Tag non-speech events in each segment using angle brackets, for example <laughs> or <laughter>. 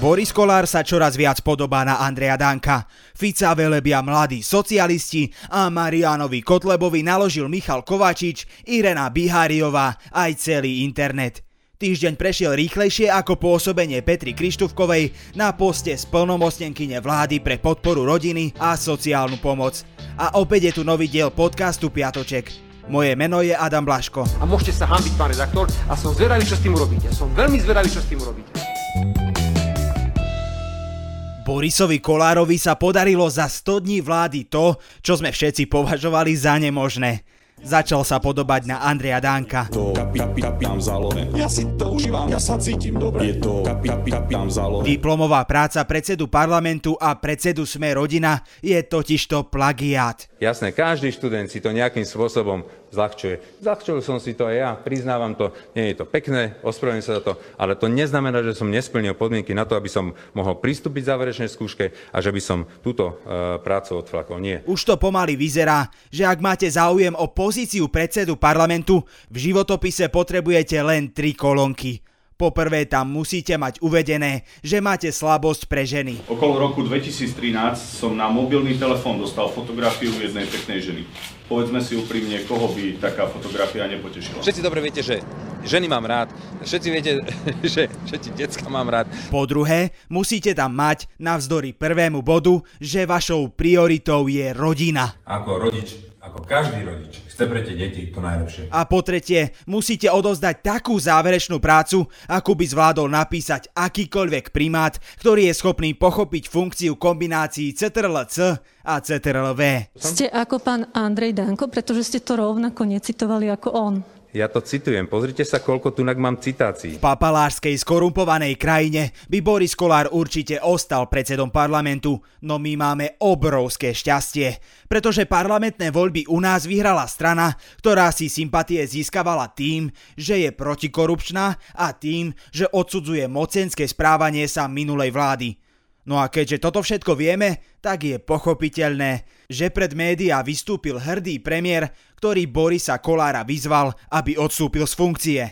Boris Kolár sa čoraz viac podobá na Andreja Danka. Fica velebia mladí socialisti a Marianovi Kotlebovi naložil Michal Kovačič, Irena Biháriová aj celý internet. Týždeň prešiel rýchlejšie ako pôsobenie Petri Krištúvkovej na poste splnomocnenkyne vlády pre podporu rodiny a sociálnu pomoc. A opäť je tu nový diel podcastu Piatoček. Moje meno je Adam Blaško. A môžete sa hambiť, pán redaktor, a som zvedavý, čo s tým urobíte. Som veľmi zvedavý, čo s tým urobíte. Borisovi Kolárovi sa podarilo za 100 dní vlády to, čo sme všetci považovali za nemožné. Začal sa podobať na Andreja Danka. To kapi, kapi. Ja si to užívam, ja sa cítim dobre. Je to kapi, kapi, kapi, zálone. Diplomová práca predsedu parlamentu a predsedu Sme rodina je totižto plagiát. Jasné, každý študent si to nejakým spôsobom zľahčuje. Zľahčil som si to aj ja, priznávam to, nie je to pekné, ospravedlňujem sa za to, ale to neznamená, že som nesplnil podmienky na to, aby som mohol pristúpiť záverečnej skúške a že by som túto e, prácu odflakol. Nie. Už to pomaly vyzerá, že ak máte záujem o pozíciu predsedu parlamentu, v životopise potrebujete len tri kolónky. Poprvé tam musíte mať uvedené, že máte slabosť pre ženy. Okolo roku 2013 som na mobilný telefón dostal fotografiu jednej peknej ženy. Povedzme si úprimne, koho by taká fotografia nepotešila. Všetci dobre viete, že ženy mám rád, všetci viete, <laughs> že všetci decka mám rád. Po druhé, musíte tam mať navzdory prvému bodu, že vašou prioritou je rodina. Ako rodič ako každý rodič chce pre tie deti to najlepšie. A po tretie, musíte odozdať takú záverečnú prácu, ako by zvládol napísať akýkoľvek primát, ktorý je schopný pochopiť funkciu kombinácií CTRL-C a CTRL-V. Ste ako pán Andrej Danko, pretože ste to rovnako necitovali ako on. Ja to citujem. Pozrite sa, koľko tu mám citácií. V papalárskej skorumpovanej krajine by Boris Kolár určite ostal predsedom parlamentu, no my máme obrovské šťastie, pretože parlamentné voľby u nás vyhrala strana, ktorá si sympatie získavala tým, že je protikorupčná a tým, že odsudzuje mocenské správanie sa minulej vlády. No a keďže toto všetko vieme, tak je pochopiteľné, že pred médiá vystúpil hrdý premiér, ktorý Borisa Kolára vyzval, aby odstúpil z funkcie.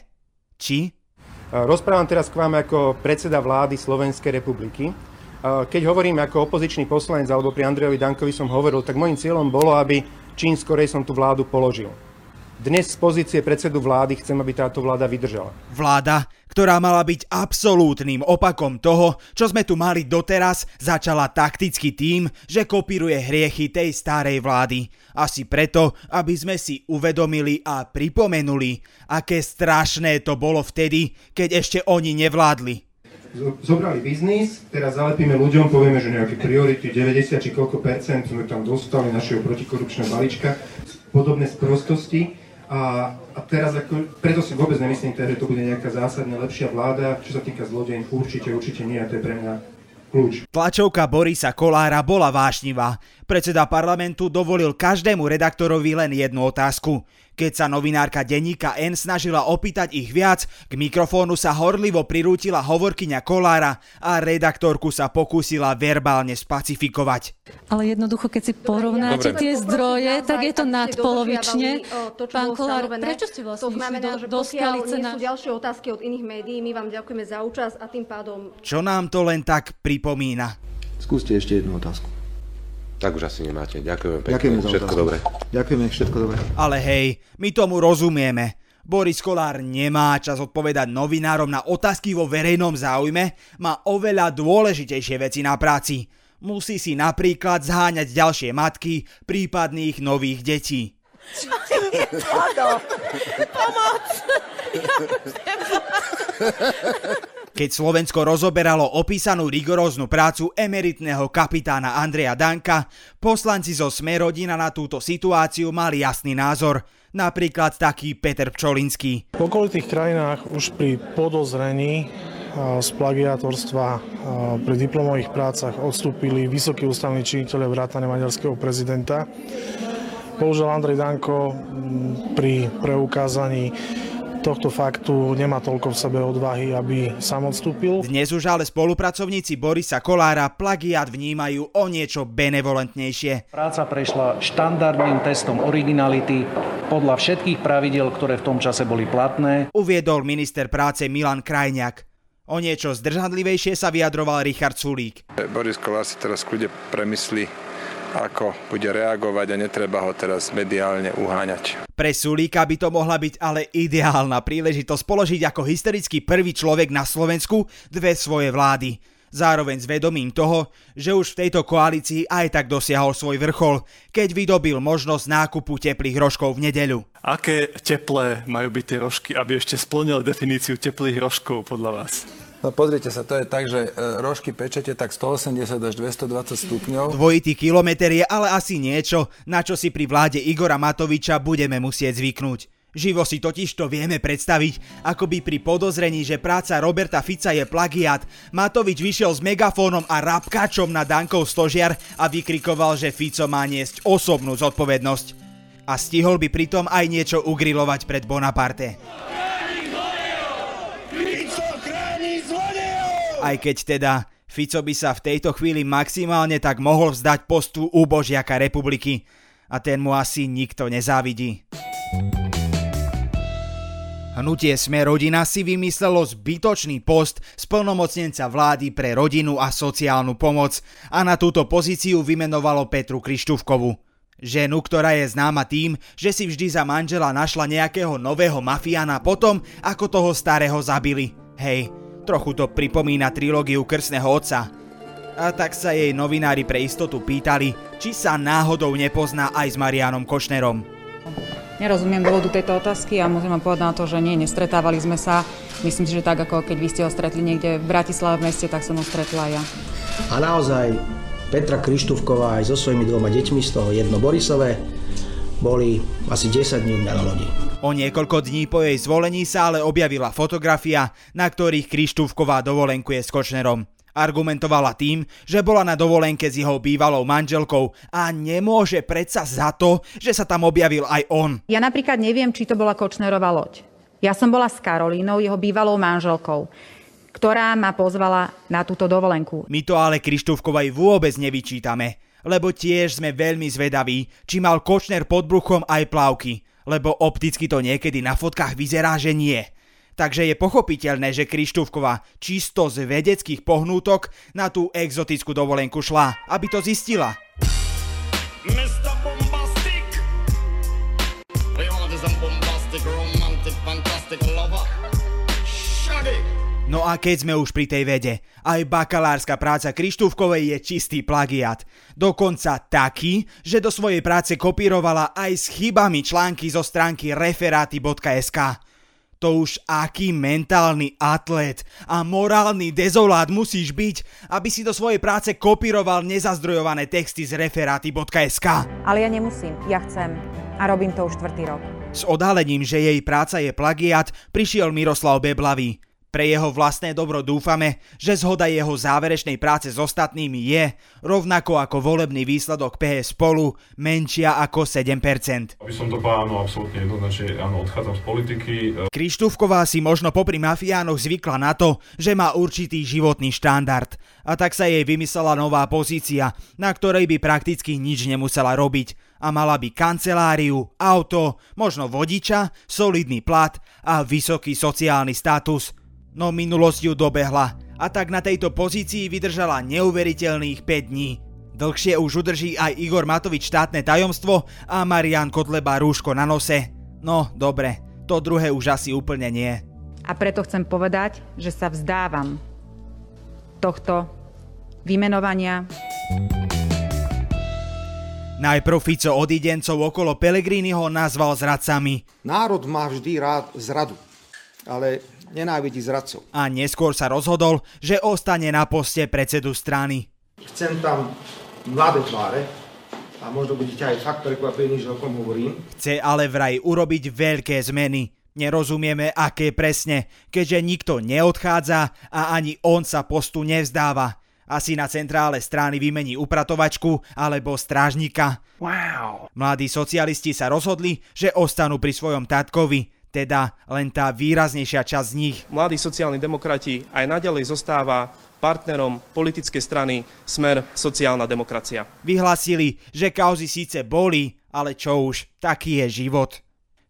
Či? Rozprávam teraz k vám ako predseda vlády Slovenskej republiky. Keď hovorím ako opozičný poslanec alebo pri Andrejovi Dankovi som hovoril, tak môjim cieľom bolo, aby čím skorej som tú vládu položil. Dnes z pozície predsedu vlády chcem, aby táto vláda vydržala. Vláda, ktorá mala byť absolútnym opakom toho, čo sme tu mali doteraz, začala takticky tým, že kopíruje hriechy tej starej vlády. Asi preto, aby sme si uvedomili a pripomenuli, aké strašné to bolo vtedy, keď ešte oni nevládli. Zobrali biznis, teraz zalepíme ľuďom, povieme, že nejaké priority, 90 či koľko percent sme tam dostali našeho protikorupčného balíčka, podobné sprostosti a, a teraz ako, preto si vôbec nemyslím, teda, že to bude nejaká zásadne lepšia vláda. Čo sa týka zlodejín, určite, určite nie a to je pre mňa kľúč. Tlačovka Borisa Kolára bola vášnivá. Predseda parlamentu dovolil každému redaktorovi len jednu otázku. Keď sa novinárka denníka N snažila opýtať ich viac, k mikrofónu sa horlivo prirútila hovorkyňa Kolára a redaktorku sa pokúsila verbálne spacifikovať. Ale jednoducho, keď si porovnáte Dobre. tie zdroje, tak je to nadpolovične. Pán Kolár, prečo ste vlastne to znamená, do, že do Skalice na... sú ďalšie otázky od iných médií, my vám ďakujeme za účasť a tým pádom... Čo nám to len tak pripomína? Skúste ešte jednu otázku. Tak už asi nemáte. Ďakujem pekne. Ďakujem všetko dobré. Ďakujeme, všetko dobré. Ale hej, my tomu rozumieme. Boris Kolár nemá čas odpovedať novinárom na otázky vo verejnom záujme, má oveľa dôležitejšie veci na práci. Musí si napríklad zháňať ďalšie matky prípadných nových detí. Čo je toto? Pomoc! Keď Slovensko rozoberalo opísanú rigoróznu prácu emeritného kapitána Andreja Danka, poslanci zo Smerodina na túto situáciu mali jasný názor. Napríklad taký Peter Pčolinský. V okolitých krajinách už pri podozrení z plagiátorstva pri diplomových prácach odstúpili vysokí ústavní činiteľe vrátane maďarského prezidenta. Bohužiaľ Andrej Danko pri preukázaní tohto faktu nemá toľko v sebe odvahy, aby sám odstúpil. Dnes už ale spolupracovníci Borisa Kolára plagiat vnímajú o niečo benevolentnejšie. Práca prešla štandardným testom originality podľa všetkých pravidel, ktoré v tom čase boli platné. Uviedol minister práce Milan Krajňák. O niečo zdržanlivejšie sa vyjadroval Richard Sulík. Boris Kolár si teraz kľude premyslí, ako bude reagovať a netreba ho teraz mediálne uháňať. Pre Sulíka by to mohla byť ale ideálna príležitosť položiť ako historicky prvý človek na Slovensku dve svoje vlády zároveň s vedomím toho, že už v tejto koalícii aj tak dosiahol svoj vrchol, keď vydobil možnosť nákupu teplých rožkov v nedeľu. Aké teplé majú byť tie rožky, aby ešte splnili definíciu teplých rožkov podľa vás? No pozrite sa, to je tak, že e, rožky pečete tak 180 až 220 stupňov. Dvojitý kilometr je ale asi niečo, na čo si pri vláde Igora Matoviča budeme musieť zvyknúť. Živo si totiž to vieme predstaviť, ako by pri podozrení, že práca Roberta Fica je plagiat, Matovič vyšiel s megafónom a rapkačom na Dankov stožiar a vykrikoval, že Fico má niesť osobnú zodpovednosť. A stihol by pritom aj niečo ugrilovať pred Bonaparte. Aj keď teda Fico by sa v tejto chvíli maximálne tak mohol vzdať postu úbožiaka republiky. A ten mu asi nikto nezávidí. Hnutie Sme rodina si vymyslelo zbytočný post splnomocnenca vlády pre rodinu a sociálnu pomoc a na túto pozíciu vymenovalo Petru Krištúvkovu. Ženu, ktorá je známa tým, že si vždy za manžela našla nejakého nového mafiána potom, ako toho starého zabili. Hej, trochu to pripomína trilógiu Krsného otca. A tak sa jej novinári pre istotu pýtali, či sa náhodou nepozná aj s Marianom Košnerom. Nerozumiem dôvodu tejto otázky a musím vám povedať na to, že nie, nestretávali sme sa. Myslím si, že tak ako keď vy ste ho stretli niekde v Bratislave v meste, tak som ho stretla ja. A naozaj Petra Krištúvková aj so svojimi dvoma deťmi, z toho jedno Borisové, boli asi 10 dní u mňa na lodi. O niekoľko dní po jej zvolení sa ale objavila fotografia, na ktorých Krištúvková dovolenkuje s Kočnerom. Argumentovala tým, že bola na dovolenke s jeho bývalou manželkou a nemôže predsa za to, že sa tam objavil aj on. Ja napríklad neviem, či to bola Kočnerová loď. Ja som bola s Karolínou, jeho bývalou manželkou ktorá ma pozvala na túto dovolenku. My to ale Krištúvkovej vôbec nevyčítame, lebo tiež sme veľmi zvedaví, či mal Kočner pod bruchom aj plavky, lebo opticky to niekedy na fotkách vyzerá, že nie. Takže je pochopiteľné, že Krištúvková čisto z vedeckých pohnútok na tú exotickú dovolenku šla, aby to zistila. No a keď sme už pri tej vede, aj bakalárska práca Krištúvkovej je čistý plagiat. Dokonca taký, že do svojej práce kopírovala aj s chybami články zo stránky referáty.sk. To už aký mentálny atlet a morálny dezolát musíš byť, aby si do svojej práce kopíroval nezazdrojované texty z referáty.sk. Ale ja nemusím, ja chcem. A robím to už štvrtý rok. S odhalením, že jej práca je plagiat, prišiel Miroslav Beblavý. Pre jeho vlastné dobro dúfame, že zhoda jeho záverečnej práce s ostatnými je, rovnako ako volebný výsledok PS spolu, menšia ako 7%. Aby som to povedal, áno, absolútne jednoznačne, áno, odchádzam z politiky. Krištúvková si možno popri mafiánoch zvykla na to, že má určitý životný štandard. A tak sa jej vymyslela nová pozícia, na ktorej by prakticky nič nemusela robiť a mala by kanceláriu, auto, možno vodiča, solidný plat a vysoký sociálny status – no minulosť ju dobehla a tak na tejto pozícii vydržala neuveriteľných 5 dní. Dlhšie už udrží aj Igor Matovič štátne tajomstvo a Marian Kotleba rúško na nose. No, dobre, to druhé už asi úplne nie. A preto chcem povedať, že sa vzdávam tohto vymenovania. Najprv Fico odidencov okolo Pelegriniho nazval zradcami. Národ má vždy rád zradu, ale nenávidí zradcov. A neskôr sa rozhodol, že ostane na poste predsedu strany. Chcem tam mladé tváre, a možno budete aj fakt prekvapení, že o kom hovorím. Chce ale vraj urobiť veľké zmeny. Nerozumieme, aké presne, keďže nikto neodchádza a ani on sa postu nevzdáva. Asi na centrále strany vymení upratovačku alebo strážnika. Wow. Mladí socialisti sa rozhodli, že ostanú pri svojom tatkovi, teda len tá výraznejšia časť z nich. Mladí sociálni demokrati aj naďalej zostáva partnerom politickej strany Smer sociálna demokracia. Vyhlasili, že kauzy síce boli, ale čo už, taký je život.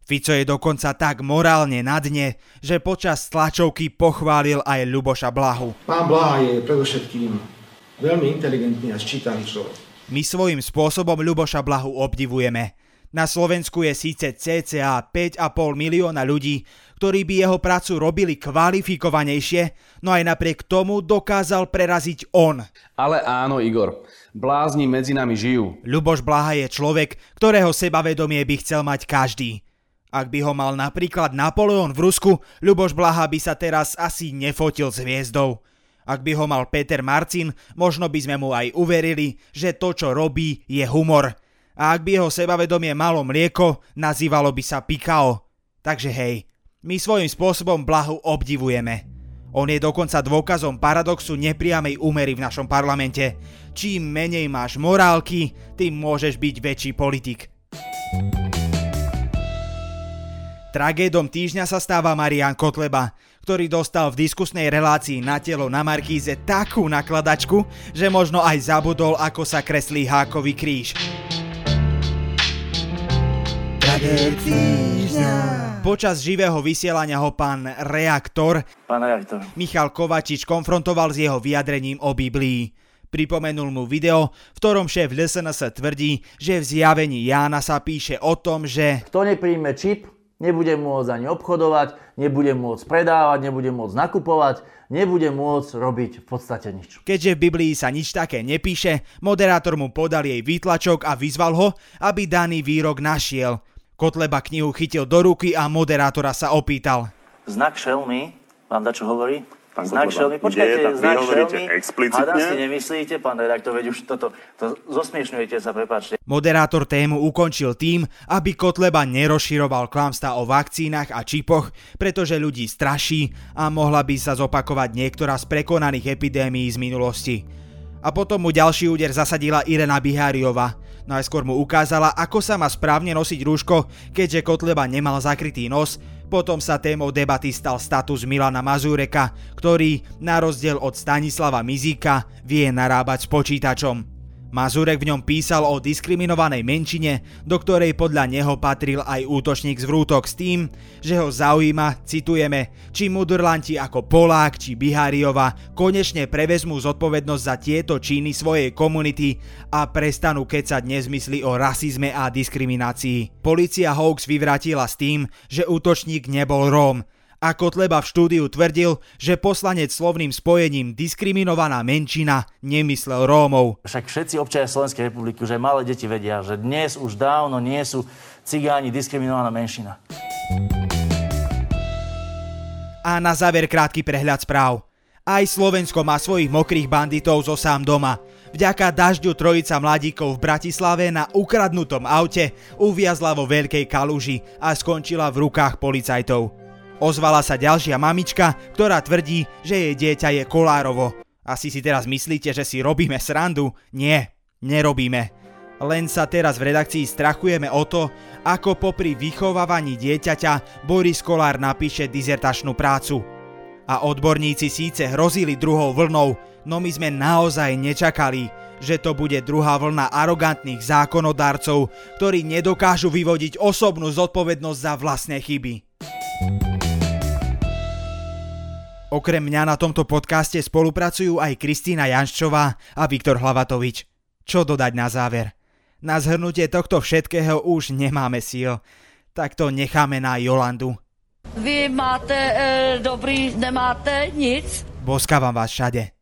Fico je dokonca tak morálne na dne, že počas tlačovky pochválil aj Ľuboša Blahu. Pán Blaha je predovšetkým veľmi inteligentný a sčítaný človek. My svojím spôsobom Ľuboša Blahu obdivujeme. Na Slovensku je síce cca 5,5 milióna ľudí, ktorí by jeho prácu robili kvalifikovanejšie, no aj napriek tomu dokázal preraziť on. Ale áno, Igor, blázni medzi nami žijú. Ľuboš Blaha je človek, ktorého sebavedomie by chcel mať každý. Ak by ho mal napríklad Napoleon v Rusku, Ľuboš Blaha by sa teraz asi nefotil s hviezdou. Ak by ho mal Peter Marcin, možno by sme mu aj uverili, že to, čo robí, je humor. A ak by jeho sebavedomie malo mlieko, nazývalo by sa Pikao. Takže hej, my svojím spôsobom Blahu obdivujeme. On je dokonca dôkazom paradoxu nepriamej úmery v našom parlamente. Čím menej máš morálky, tým môžeš byť väčší politik. Tragédom týždňa sa stáva Marian Kotleba, ktorý dostal v diskusnej relácii na telo na Markíze takú nakladačku, že možno aj zabudol, ako sa kreslí hákový kríž. Počas živého vysielania ho pán reaktor, pán reaktor Michal Kovačič konfrontoval s jeho vyjadrením o Biblii. Pripomenul mu video, v ktorom šéf LSNS tvrdí, že v zjavení Jána sa píše o tom, že kto nepríjme čip, Nebudem môcť ani obchodovať, nebudem môcť predávať, nebudem môcť nakupovať, nebudem môcť robiť v podstate nič. Keďže v Biblii sa nič také nepíše, moderátor mu podal jej výtlačok a vyzval ho, aby daný výrok našiel. Kotleba knihu chytil do ruky a moderátora sa opýtal. Znak šelmy vám dačo hovorí? Pán znak šelmy, počkajte, znak šelmy, explicitne. Hádam si nemyslíte, pán redaktor, veď už toto, to zosmiešňujete sa, prepáčte. Moderátor tému ukončil tým, aby Kotleba nerozširoval klamstá o vakcínach a čipoch, pretože ľudí straší a mohla by sa zopakovať niektorá z prekonaných epidémií z minulosti. A potom mu ďalší úder zasadila Irena Biháriova. Najskôr mu ukázala, ako sa má správne nosiť rúško, keďže Kotleba nemal zakrytý nos, potom sa témou debaty stal status Milana Mazúreka, ktorý, na rozdiel od Stanislava Mizíka, vie narábať s počítačom. Mazurek v ňom písal o diskriminovanej menšine, do ktorej podľa neho patril aj útočník z vrútok s tým, že ho zaujíma, citujeme, či mudrlanti ako Polák či Biháriova konečne prevezmú zodpovednosť za tieto činy svojej komunity a prestanú kecať nezmysly o rasizme a diskriminácii. Polícia Hawks vyvratila s tým, že útočník nebol Róm, a Kotleba v štúdiu tvrdil, že poslanec slovným spojením diskriminovaná menšina nemyslel Rómov. Však všetci občania Slovenskej republiky, že malé deti vedia, že dnes už dávno nie sú cigáni diskriminovaná menšina. A na záver krátky prehľad správ. Aj Slovensko má svojich mokrých banditov zo sám doma. Vďaka dažďu trojica mladíkov v Bratislave na ukradnutom aute uviazla vo veľkej kaluži a skončila v rukách policajtov. Ozvala sa ďalšia mamička, ktorá tvrdí, že jej dieťa je kolárovo. Asi si teraz myslíte, že si robíme srandu? Nie, nerobíme. Len sa teraz v redakcii strachujeme o to, ako popri vychovávaní dieťaťa Boris Kolár napíše dizertačnú prácu. A odborníci síce hrozili druhou vlnou, no my sme naozaj nečakali, že to bude druhá vlna arogantných zákonodarcov, ktorí nedokážu vyvodiť osobnú zodpovednosť za vlastné chyby. Okrem mňa na tomto podcaste spolupracujú aj Kristýna Janščová a Viktor Hlavatovič. Čo dodať na záver? Na zhrnutie tohto všetkého už nemáme síl, tak to necháme na Jolandu. Vy máte e, dobrý, nemáte nic? Boskávam vás všade.